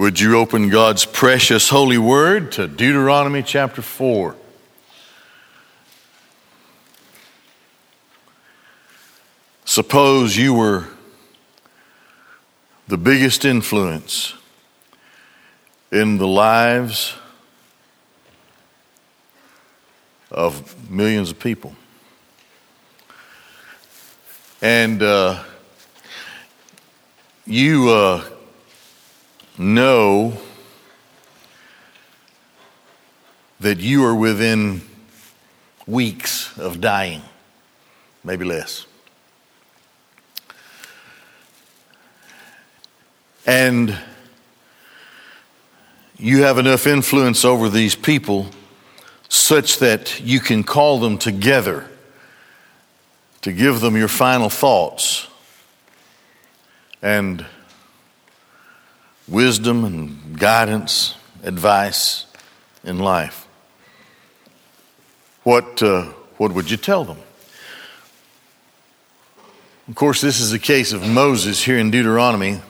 Would you open God's precious holy word to Deuteronomy chapter 4? Suppose you were the biggest influence in the lives of millions of people. And uh, you uh, know that you are within weeks of dying, maybe less. And you have enough influence over these people such that you can call them together to give them your final thoughts and wisdom and guidance, advice in life. What, uh, what would you tell them? Of course, this is a case of Moses here in Deuteronomy.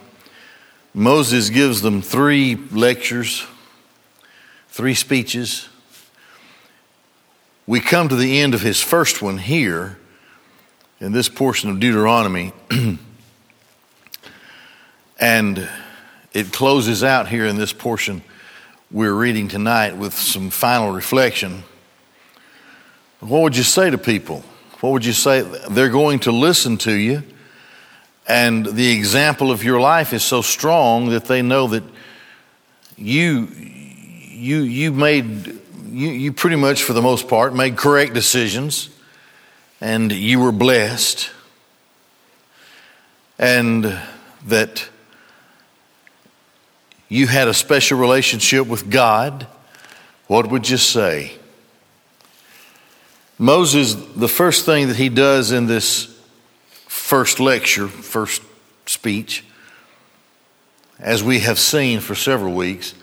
Moses gives them three lectures, three speeches. We come to the end of his first one here in this portion of Deuteronomy, and it closes out here in this portion we're reading tonight with some final reflection. What would you say to people? What would you say? They're going to listen to you, and the example of your life is so strong that they know that you, you, you made, you, you pretty much, for the most part, made correct decisions, and you were blessed, and that you had a special relationship with God, what would you say? Moses, the first thing that he does in this first lecture, first speech, as we have seen for several weeks,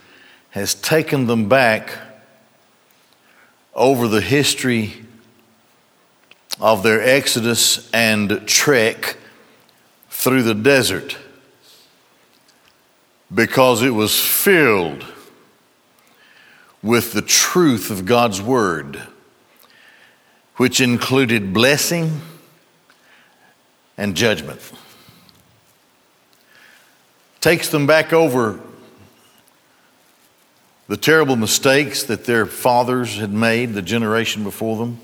has taken them back over the history of their exodus and trek through the desert because it was filled with the truth of God's Word, which included blessing and judgment. Takes them back over the terrible mistakes that their fathers had made, the generation before them,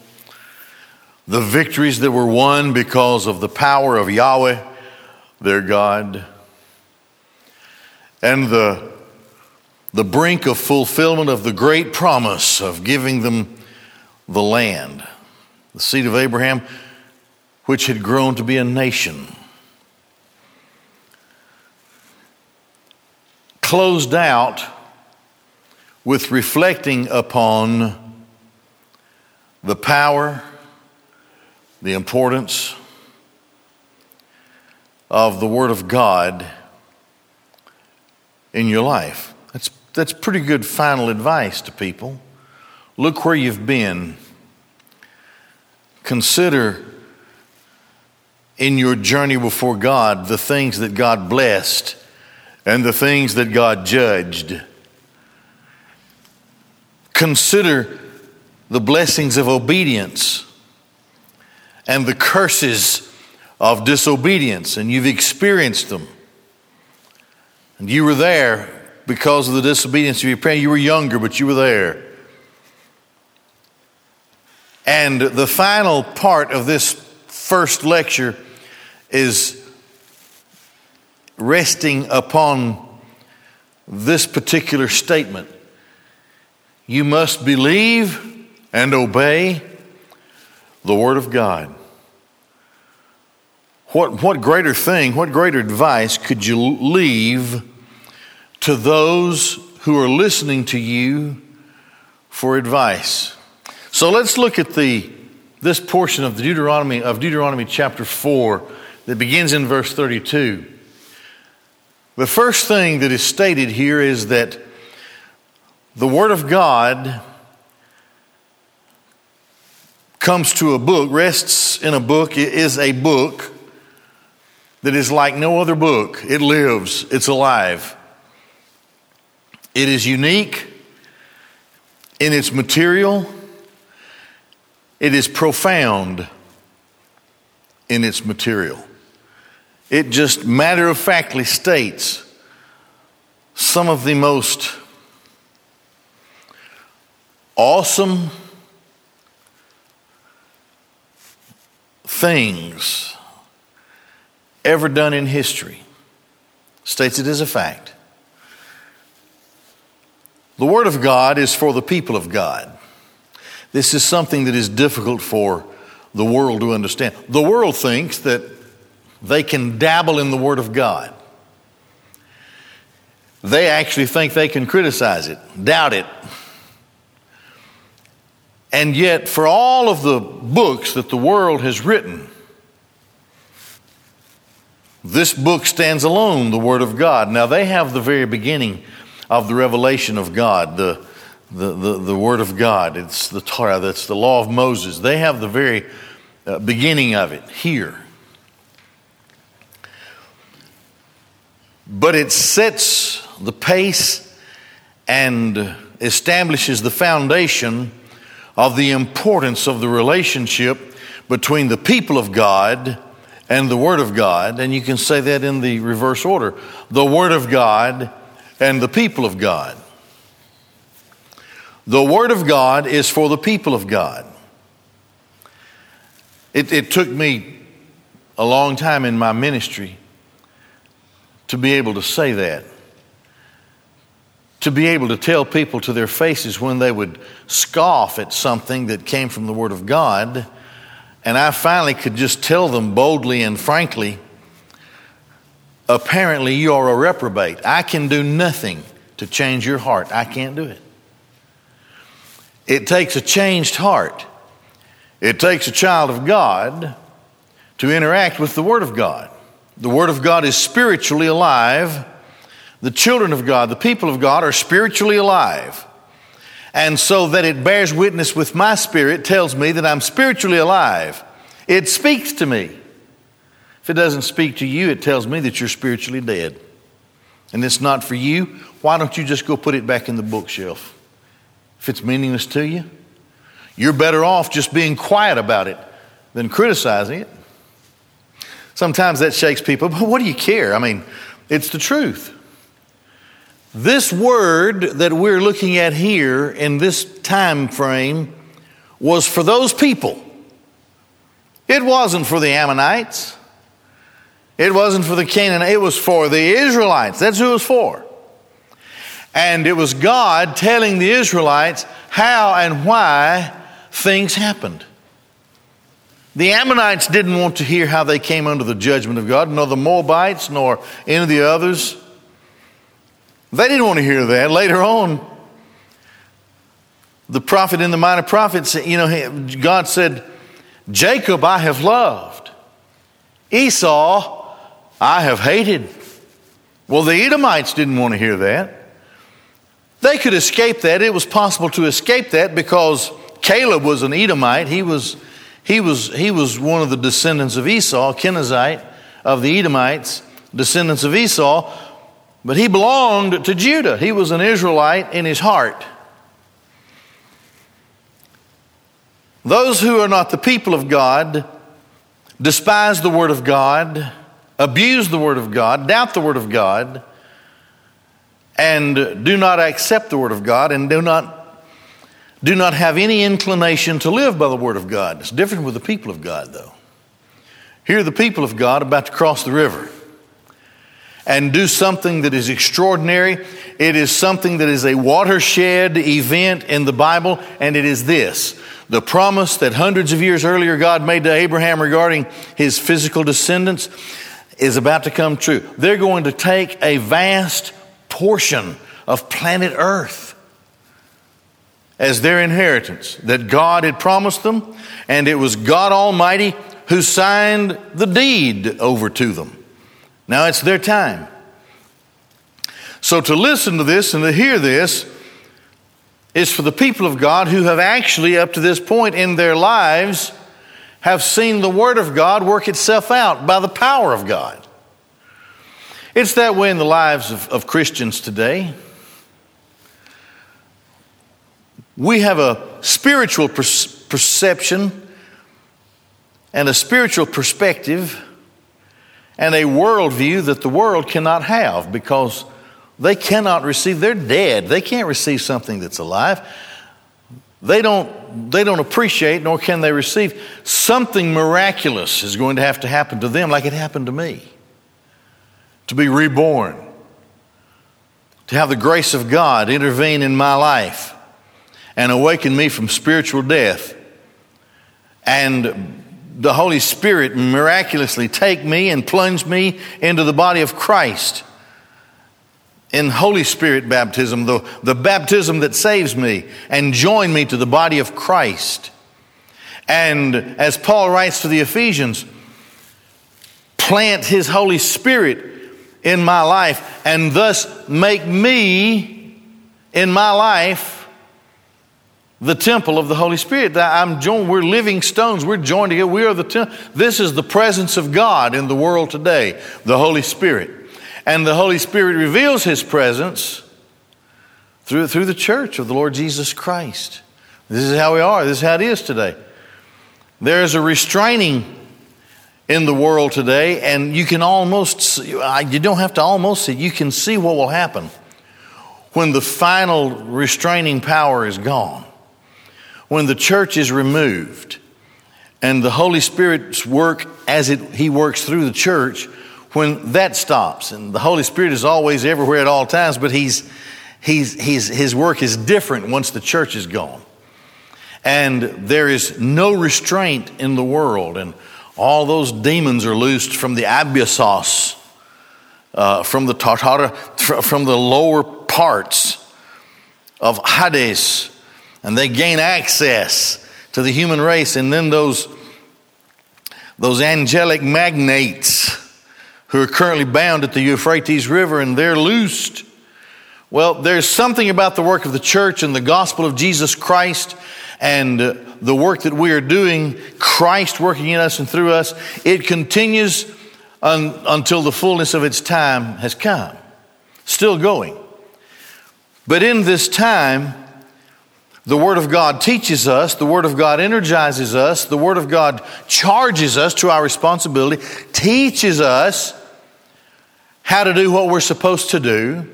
the victories that were won because of the power of Yahweh, their God and the, the brink of fulfillment of the great promise of giving them the land, the seed of Abraham, which had grown to be a nation. Closed out with reflecting upon the power, the importance of the Word of God in your life. That's, that's pretty good final advice to people. Look where you've been. Consider in your journey before God the things that God blessed and the things that God judged. Consider the blessings of obedience and the curses of disobedience, and you've experienced them. And you were there because of the disobedience of your parents. You were younger, but you were there. And the final part of this first lecture is resting upon this particular statement. You must believe and obey the Word of God. What, what greater thing, what greater advice could you leave to those who are listening to you for advice. So let's look at the this portion of Deuteronomy of Deuteronomy chapter 4 that begins in verse 32. The first thing that is stated here is that the word of God comes to a book, rests in a book, it is a book that is like no other book. It lives, it's alive. It is unique in its material, it is profound in its material. It just matter of factly states some of the most awesome things ever done in history. States it as a fact. The Word of God is for the people of God. This is something that is difficult for the world to understand. The world thinks that they can dabble in the Word of God. They actually think they can criticize it, doubt it. And yet, for all of the books that the world has written, this book stands alone, the Word of God. Now, they have the very beginning of the revelation of God, the, the, the, the Word of God. It's the Torah, that's the law of Moses. They have the very uh, beginning of it here. But it sets the pace and establishes the foundation of the importance of the relationship between the people of God and the Word of God. And you can say that in the reverse order the Word of God and the people of God. The Word of God is for the people of God. It, it took me a long time in my ministry to be able to say that. To be able to tell people to their faces when they would scoff at something that came from the Word of God. And I finally could just tell them boldly and frankly apparently you are a reprobate. I can do nothing to change your heart. I can't do it. It takes a changed heart it takes a child of God to interact with the Word of God. The Word of God is spiritually alive. The children of God, the people of God, are spiritually alive. And so that it bears witness with my spirit tells me that I'm spiritually alive. It speaks to me. It doesn't speak to you, it tells me that you're spiritually dead. And it's not for you. Why don't you just go put it back in the bookshelf? If it's meaningless to you, you're better off just being quiet about it than criticizing it. Sometimes that shakes people, but what do you care? I mean, it's the truth. This word that we're looking at here in this time frame was for those people. It wasn't for the Ammonites. It wasn't for the Canaanites. It was for the Israelites. That's who it was for. And it was God telling the Israelites how and why things happened. The Ammonites didn't want to hear how they came under the judgment of God, nor the Moabites, nor any of the others. They didn't want to hear that. Later on, the prophet in the minor prophets, you know, God said, Jacob I have loved, Esau I have hated. Well, the Edomites didn't want to hear that. They could escape that. It was possible to escape that because Caleb was an Edomite. He was, he was, he was one of the descendants of Esau, Kenizzite of the Edomites, descendants of Esau, but he belonged to Judah. He was an Israelite in his heart. Those who are not the people of God despise the Word of God, abuse the Word of God, doubt the Word of God, and do not accept the Word of God, and do not do not have any inclination to live by the Word of God. It's different with the people of God, though. Here, are the people of God about to cross the river and do something that is extraordinary. It is something that is a watershed event in the Bible, and it is this the promise that hundreds of years earlier God made to Abraham regarding his physical descendants is about to come true. They're going to take a vast portion of planet Earth as their inheritance that God had promised them, and it was God Almighty who signed the deed over to them. Now it's their time. So to listen to this and to hear this is for the people of God who have actually, up to this point in their lives, have seen the Word of God work itself out by the power of God. It's that way in the lives of, of Christians today. we have a spiritual perception and a spiritual perspective and a worldview that the world cannot have because they cannot receive, they're dead. They can't receive something that's alive. They don't, they don't appreciate nor can they receive. Something miraculous is going to have to happen to them like it happened to me. To be reborn, to have the grace of God intervene in my life and awaken me from spiritual death. And the Holy Spirit miraculously take me and plunge me into the body of Christ in Holy Spirit baptism, the, the baptism that saves me, and join me to the body of Christ. And as Paul writes to the Ephesians, plant his Holy Spirit in my life and thus make me in my life the temple of the Holy Spirit. I'm joined, we're living stones. We're joined together. We are the temple. This is the presence of God in the world today, the Holy Spirit. And the Holy Spirit reveals His presence through, through the church of the Lord Jesus Christ. This is how we are. This is how it is today. There is a restraining in the world today, and you can almost, you don't have to almost see, you can see what will happen when the final restraining power is gone when the church is removed and the Holy Spirit's work as it, He works through the church, when that stops, and the Holy Spirit is always everywhere at all times, but he's, he's, he's, His work is different once the church is gone. And there is no restraint in the world, and all those demons are loosed from the abyssos, uh, from the tartara, from the lower parts of Hades and they gain access to the human race. And then those, those angelic magnates who are currently bound at the Euphrates River and they're loosed. Well, there's something about the work of the church and the gospel of Jesus Christ and uh, the work that we are doing, Christ working in us and through us. It continues un- until the fullness of its time has come. Still going. But in this time, the Word of God teaches us, the Word of God energizes us, the Word of God charges us to our responsibility, teaches us how to do what we're supposed to do.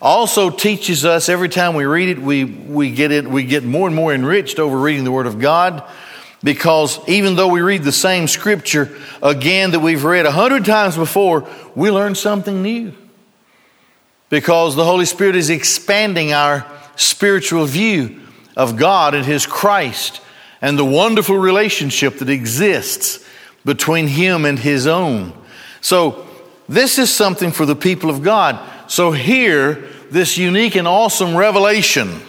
Also teaches us every time we read it, we, we, get it, we get more and more enriched over reading the Word of God because even though we read the same scripture again that we've read a hundred times before, we learn something new. Because the Holy Spirit is expanding our spiritual view of God and His Christ and the wonderful relationship that exists between Him and His own. So, this is something for the people of God. So, here, this unique and awesome revelation,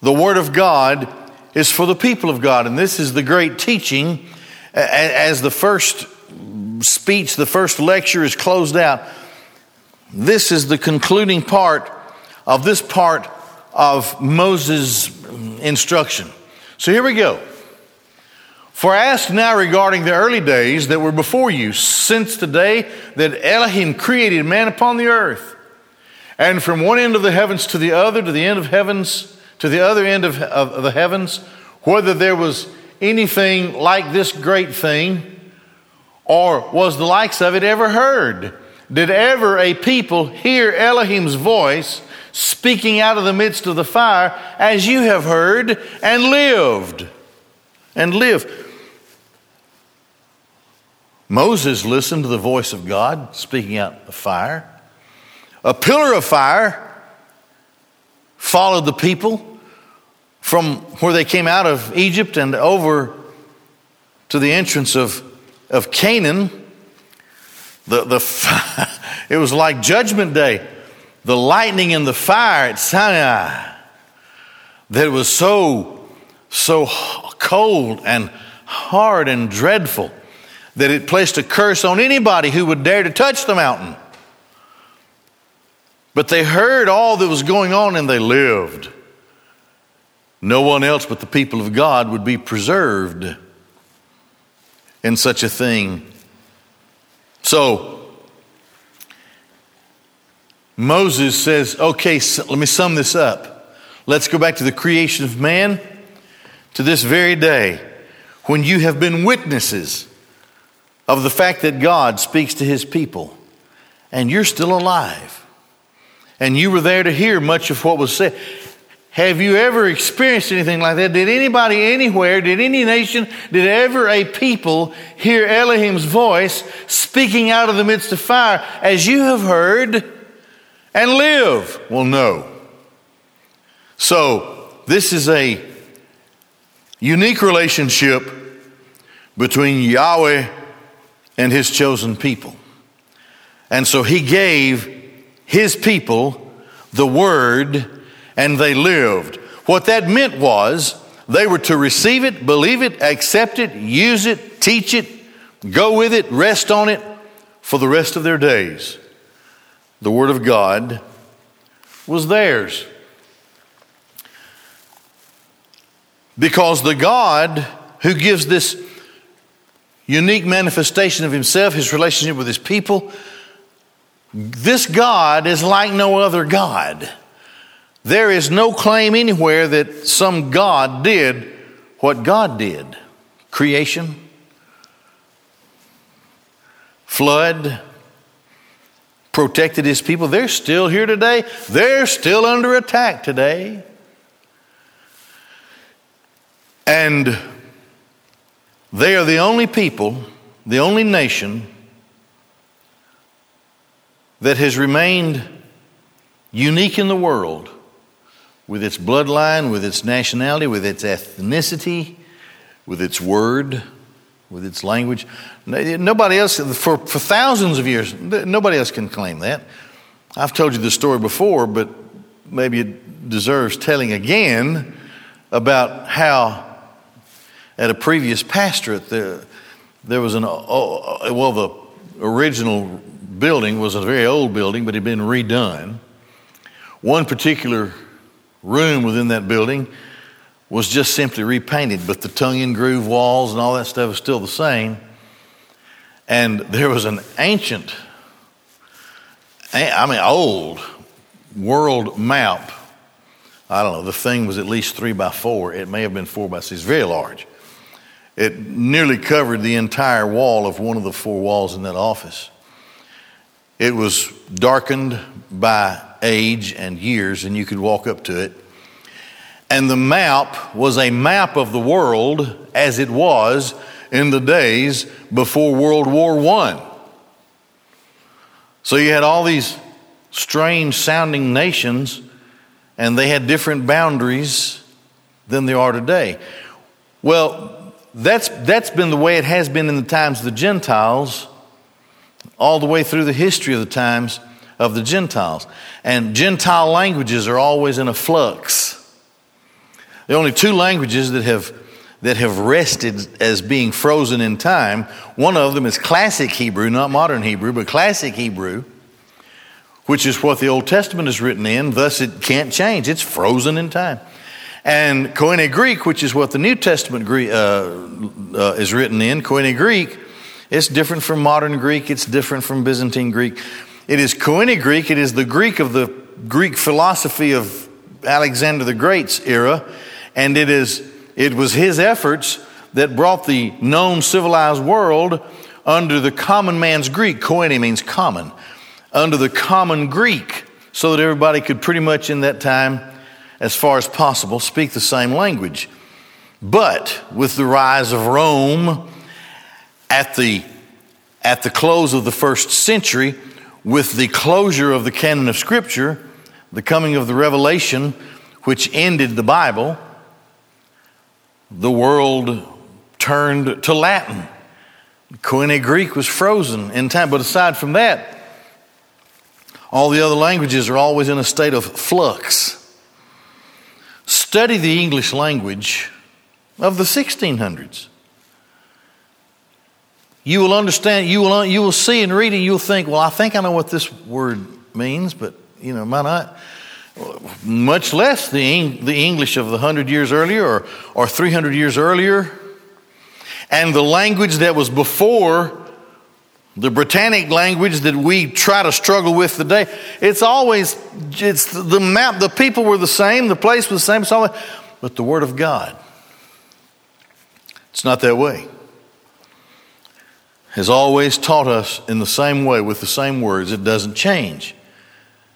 the Word of God, is for the people of God. And this is the great teaching as the first speech, the first lecture is closed out. This is the concluding part of this part of Moses' instruction. So here we go. For I ask now regarding the early days that were before you, since the day that Elohim created man upon the earth, and from one end of the heavens to the other, to the end of heavens, to the other end of, of the heavens, whether there was anything like this great thing, or was the likes of it ever heard? Did ever a people hear Elohim's voice speaking out of the midst of the fire, as you have heard and lived. And live. Moses listened to the voice of God speaking out the fire. A pillar of fire followed the people from where they came out of Egypt and over to the entrance of, of Canaan. The, the, it was like Judgment Day the lightning and the fire at Sinai that was so, so cold and hard and dreadful that it placed a curse on anybody who would dare to touch the mountain. But they heard all that was going on and they lived. No one else but the people of God would be preserved in such a thing. So, Moses says, okay, so let me sum this up. Let's go back to the creation of man to this very day when you have been witnesses of the fact that God speaks to his people and you're still alive and you were there to hear much of what was said. Have you ever experienced anything like that? Did anybody anywhere, did any nation, did ever a people hear Elohim's voice speaking out of the midst of fire as you have heard and live? Well, no. So, this is a unique relationship between Yahweh and his chosen people. And so he gave his people the word and they lived. What that meant was they were to receive it, believe it, accept it, use it, teach it, go with it, rest on it for the rest of their days. The Word of God was theirs. Because the God who gives this unique manifestation of Himself, His relationship with His people, this God is like no other God. There is no claim anywhere that some God did what God did creation, flood, protected his people. They're still here today, they're still under attack today. And they are the only people, the only nation that has remained unique in the world with its bloodline, with its nationality, with its ethnicity, with its word, with its language. Nobody else, for, for thousands of years, nobody else can claim that. I've told you this story before, but maybe it deserves telling again about how at a previous pastorate there, there was an, oh, oh, well, the original building was a very old building, but it had been redone. One particular room within that building was just simply repainted, but the tongue and groove walls and all that stuff is still the same. And there was an ancient, I mean, old world map. I don't know, the thing was at least three by four. It may have been four by six, very large. It nearly covered the entire wall of one of the four walls in that office. It was darkened by age and years, and you could walk up to it. And the map was a map of the world as it was in the days before World War I. So you had all these strange sounding nations, and they had different boundaries than they are today. Well, that's, that's been the way it has been in the times of the Gentiles, all the way through the history of the times of the Gentiles. And Gentile languages are always in a flux. The only two languages that have, that have rested as being frozen in time, one of them is classic Hebrew, not modern Hebrew, but classic Hebrew, which is what the Old Testament is written in, thus it can't change. It's frozen in time. And Koine Greek, which is what the New Testament Greek, uh, uh, is written in, Koine Greek, it's different from modern Greek, it's different from Byzantine Greek. It is Koine Greek, it is the Greek of the Greek philosophy of Alexander the Great's era, and it, is, it was his efforts that brought the known civilized world under the common man's Greek. Koine means common. Under the common Greek, so that everybody could pretty much in that time, as far as possible, speak the same language. But with the rise of Rome at the, at the close of the first century, with the closure of the canon of Scripture, the coming of the revelation, which ended the Bible, the world turned to Latin. Koine Greek was frozen in time. But aside from that, all the other languages are always in a state of flux. Study the English language of the 1600s. You will understand, you will, you will see and read you'll think, well, I think I know what this word means, but, you know, might not much less the, the English of the 100 years earlier or, or 300 years earlier. And the language that was before The Britannic language that we try to struggle with today, it's always, it's the map, the people were the same, the place was the same, but the Word of God, it's not that way. Has always taught us in the same way with the same words. It doesn't change.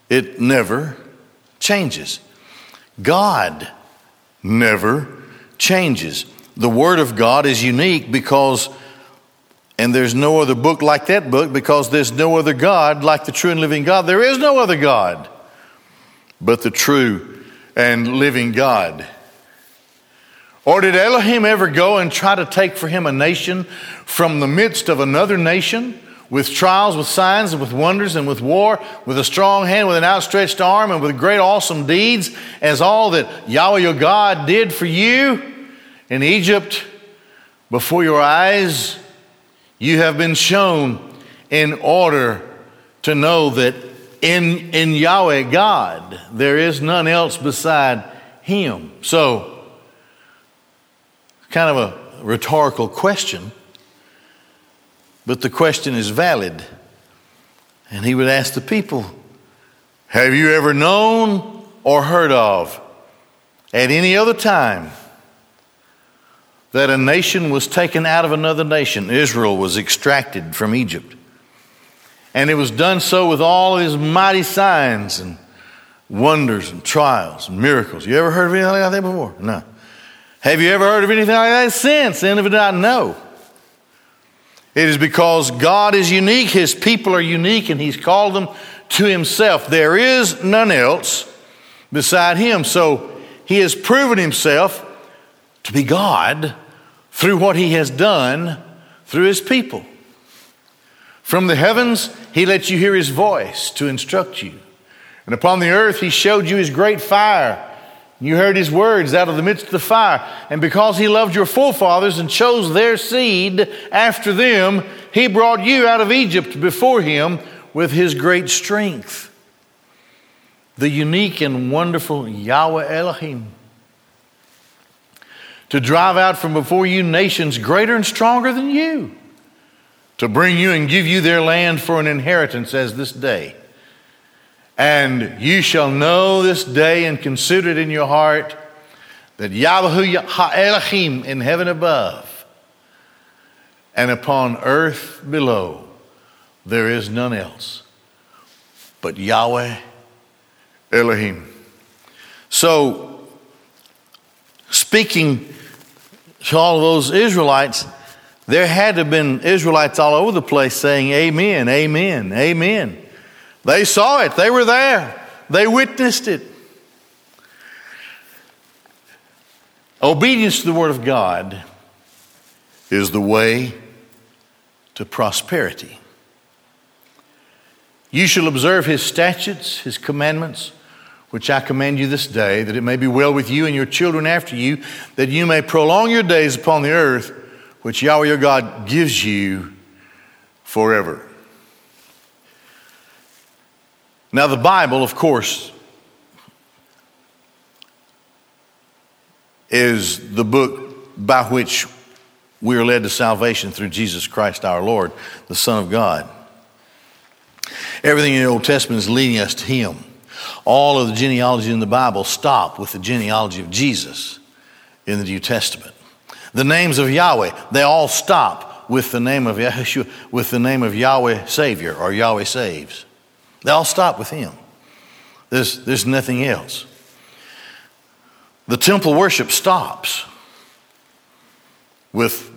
It never changes. God never changes. The Word of God is unique because and there's no other book like that book because there's no other God like the true and living God. There is no other God but the true and living God. Or did Elohim ever go and try to take for him a nation from the midst of another nation with trials, with signs, and with wonders, and with war, with a strong hand, with an outstretched arm, and with great awesome deeds, as all that Yahweh your God did for you in Egypt before your eyes? You have been shown in order to know that in, in Yahweh God, there is none else beside Him. So, kind of a rhetorical question, but the question is valid. And he would ask the people, Have you ever known or heard of at any other time that a nation was taken out of another nation. Israel was extracted from Egypt. And it was done so with all his mighty signs and wonders and trials and miracles. You ever heard of anything like that before? No. Have you ever heard of anything like that since? Any of it I know. It is because God is unique, His people are unique, and He's called them to Himself. There is none else beside Him. So He has proven Himself to be God through what he has done through his people. From the heavens, he lets you hear his voice to instruct you. And upon the earth, he showed you his great fire. You heard his words out of the midst of the fire. And because he loved your forefathers and chose their seed after them, he brought you out of Egypt before him with his great strength. The unique and wonderful Yahweh Elohim to drive out from before you nations greater and stronger than you, to bring you and give you their land for an inheritance as this day. And you shall know this day and consider it in your heart that Yahweh Elohim in heaven above and upon earth below, there is none else but Yahweh Elohim. So, speaking to all those Israelites, there had to have been Israelites all over the place saying, Amen, Amen, Amen. They saw it, they were there, they witnessed it. Obedience to the Word of God is the way to prosperity. You shall observe His statutes, His commandments, which I command you this day, that it may be well with you and your children after you, that you may prolong your days upon the earth, which Yahweh your God gives you forever. Now, the Bible, of course, is the book by which we are led to salvation through Jesus Christ our Lord, the Son of God. Everything in the Old Testament is leading us to Him. All of the genealogy in the Bible stop with the genealogy of Jesus in the New Testament. The names of Yahweh, they all stop with the name of Yeshua, with the name of Yahweh Savior or Yahweh saves. They all stop with him. There's, there's nothing else. The temple worship stops with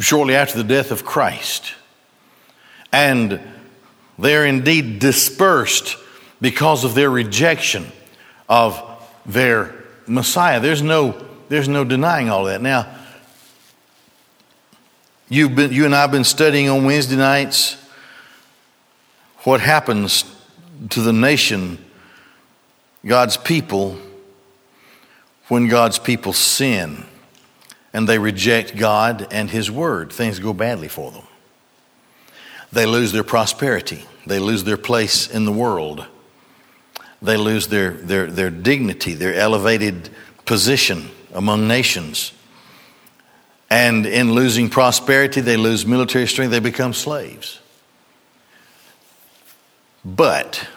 shortly after the death of Christ. And they're indeed dispersed because of their rejection of their Messiah. There's no, there's no denying all that. Now, you've been, you and I have been studying on Wednesday nights what happens to the nation, God's people, when God's people sin and they reject God and His Word. Things go badly for them. They lose their prosperity, they lose their place in the world they lose their, their, their dignity, their elevated position among nations. And in losing prosperity, they lose military strength, they become slaves. But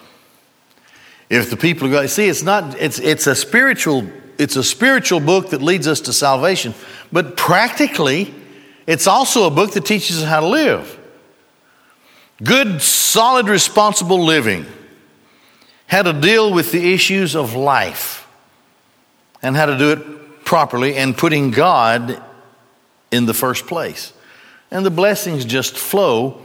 if the people God see it's not it's it's a spiritual it's a spiritual book that leads us to salvation, but practically it's also a book that teaches us how to live. Good, solid, responsible living. How to deal with the issues of life and how to do it properly and putting God in the first place. And the blessings just flow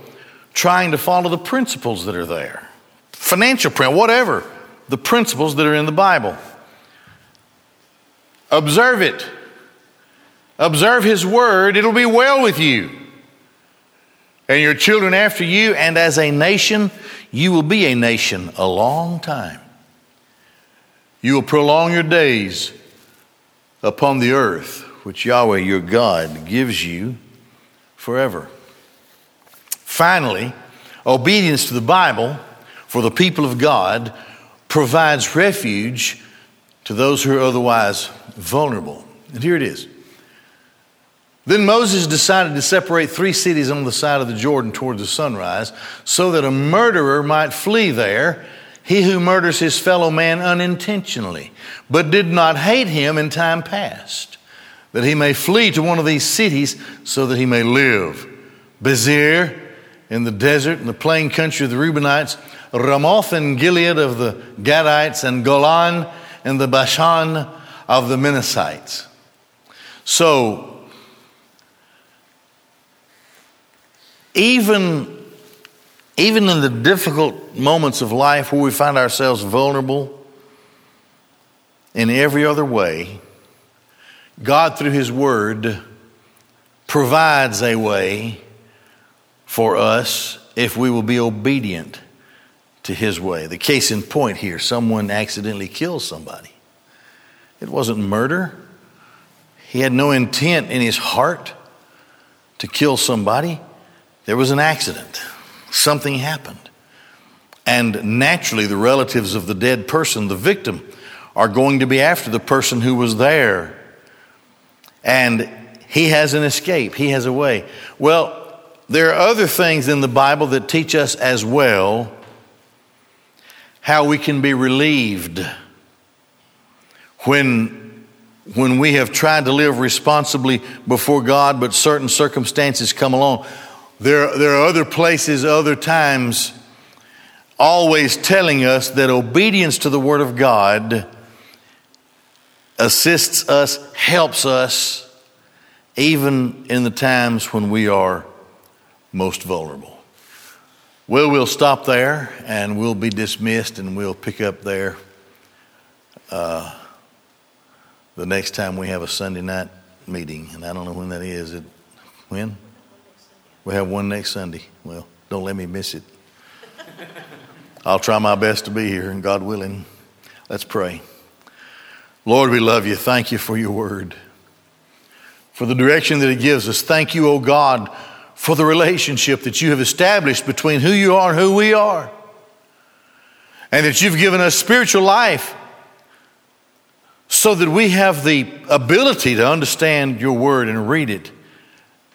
trying to follow the principles that are there. Financial print, whatever, the principles that are in the Bible. Observe it. Observe His Word, it'll be well with you and your children after you, and as a nation, you will be a nation a long time. You will prolong your days upon the earth, which Yahweh your God gives you forever. Finally, obedience to the Bible for the people of God provides refuge to those who are otherwise vulnerable. And here it is. Then Moses decided to separate three cities on the side of the Jordan toward the sunrise so that a murderer might flee there, he who murders his fellow man unintentionally, but did not hate him in time past, that he may flee to one of these cities so that he may live. Bezer in the desert, in the plain country of the Reubenites, Ramoth and Gilead of the Gadites, and Golan and the Bashan of the Manassites. So, even, even in the difficult moments of life where we find ourselves vulnerable in every other way, God, through His Word, provides a way for us if we will be obedient to His way. The case in point here someone accidentally kills somebody. It wasn't murder, he had no intent in his heart to kill somebody. There was an accident, something happened. And naturally, the relatives of the dead person, the victim, are going to be after the person who was there. And he has an escape, he has a way. Well, there are other things in the Bible that teach us as well how we can be relieved when, when we have tried to live responsibly before God, but certain circumstances come along. There, there are other places, other times, always telling us that obedience to the Word of God assists us, helps us, even in the times when we are most vulnerable. Well, we'll stop there and we'll be dismissed and we'll pick up there uh, the next time we have a Sunday night meeting. And I don't know when that is. It, when? We have one next Sunday. Well, don't let me miss it. I'll try my best to be here, and God willing. Let's pray. Lord, we love you. Thank you for your word, for the direction that it gives us. Thank you, O oh God, for the relationship that you have established between who you are and who we are, and that you've given us spiritual life so that we have the ability to understand your word and read it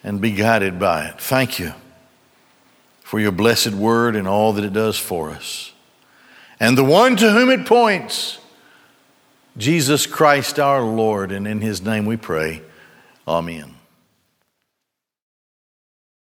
and be guided by it. Thank you for your blessed word and all that it does for us. And the one to whom it points, Jesus Christ our Lord, and in his name we pray. Amen.